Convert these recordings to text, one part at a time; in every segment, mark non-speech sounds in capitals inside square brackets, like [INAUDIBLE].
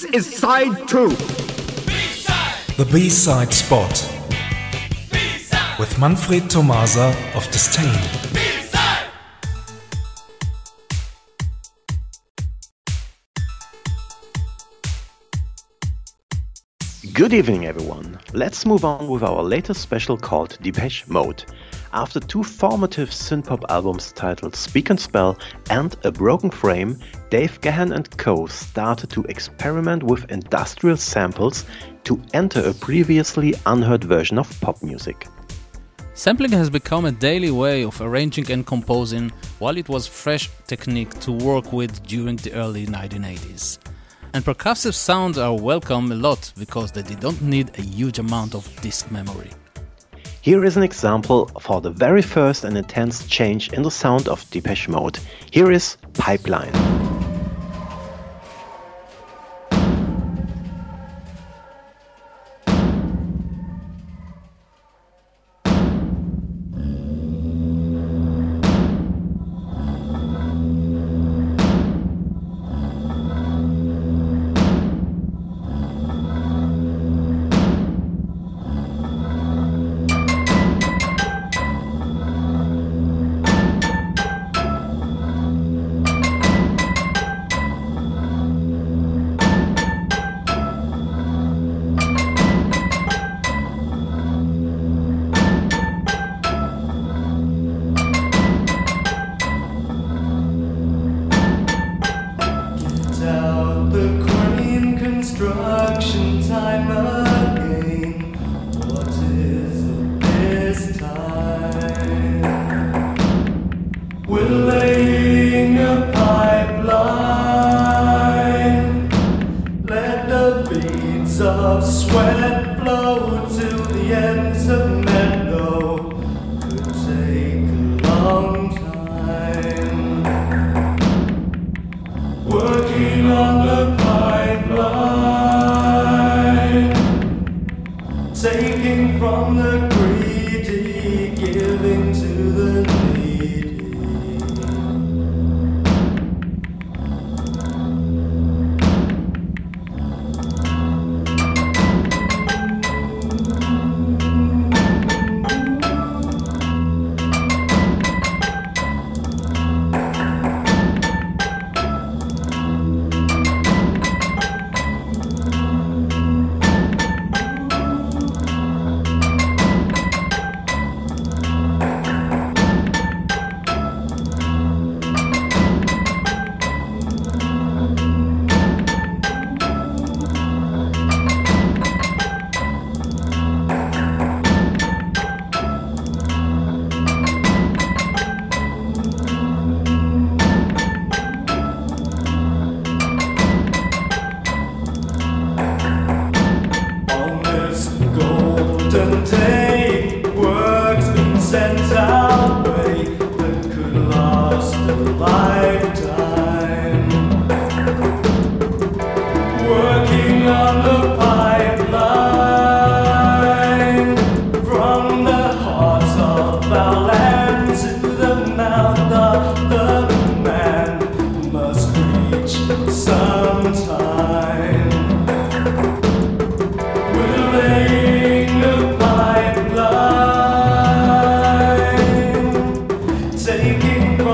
This is side two. The B-side spot with Manfred Tomasa of Disdain. Good evening, everyone. Let's move on with our latest special called Depeche Mode. After two formative synthpop albums titled Speak and Spell and A Broken Frame, Dave Gahan and co started to experiment with industrial samples to enter a previously unheard version of pop music. Sampling has become a daily way of arranging and composing, while it was fresh technique to work with during the early 1980s. And percussive sounds are welcome a lot because they don't need a huge amount of disk memory. Here is an example for the very first and intense change in the sound of Depeche Mode. Here is Pipeline. time.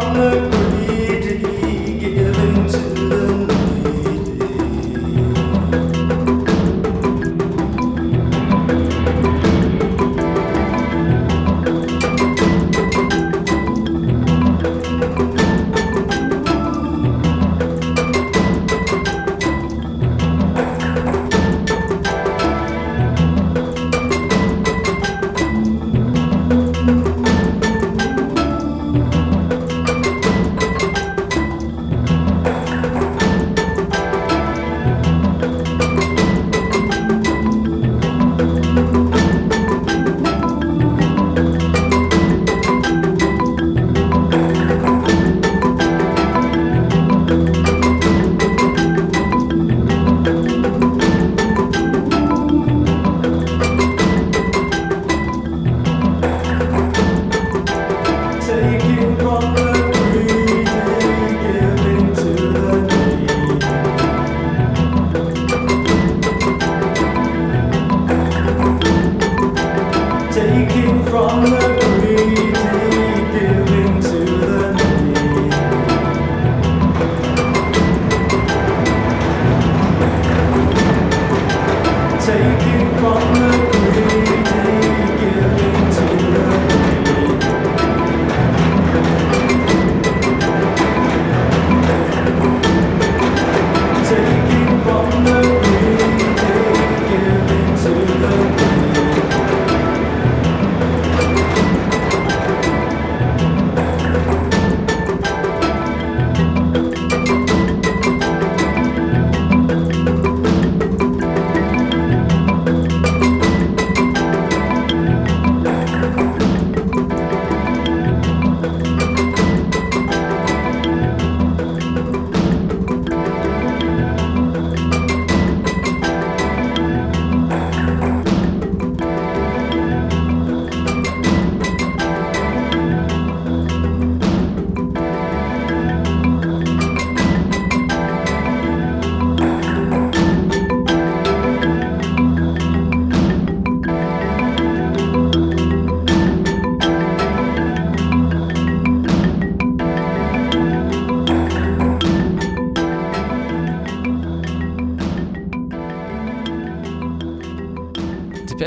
Oh.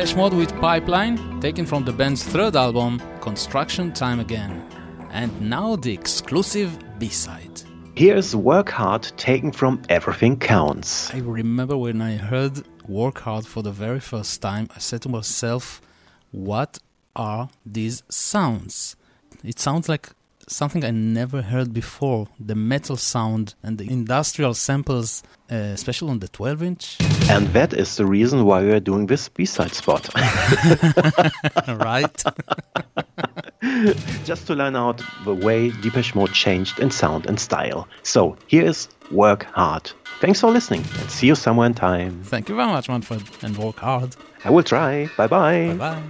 Depeche Mode with Pipeline, taken from the band's third album, Construction Time Again. And now the exclusive B side. Here's Work Hard, taken from Everything Counts. I remember when I heard Work Hard for the very first time, I said to myself, What are these sounds? It sounds like something I never heard before the metal sound and the industrial samples, uh, especially on the 12 inch. And that is the reason why we are doing this B side spot. [LAUGHS] right? [LAUGHS] Just to learn out the way Depeche Mode changed in sound and style. So here is Work Hard. Thanks for listening and see you somewhere in time. Thank you very much, Manfred, and work hard. I will try. Bye bye. Bye bye.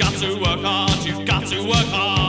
got to work hard, you've got to work hard.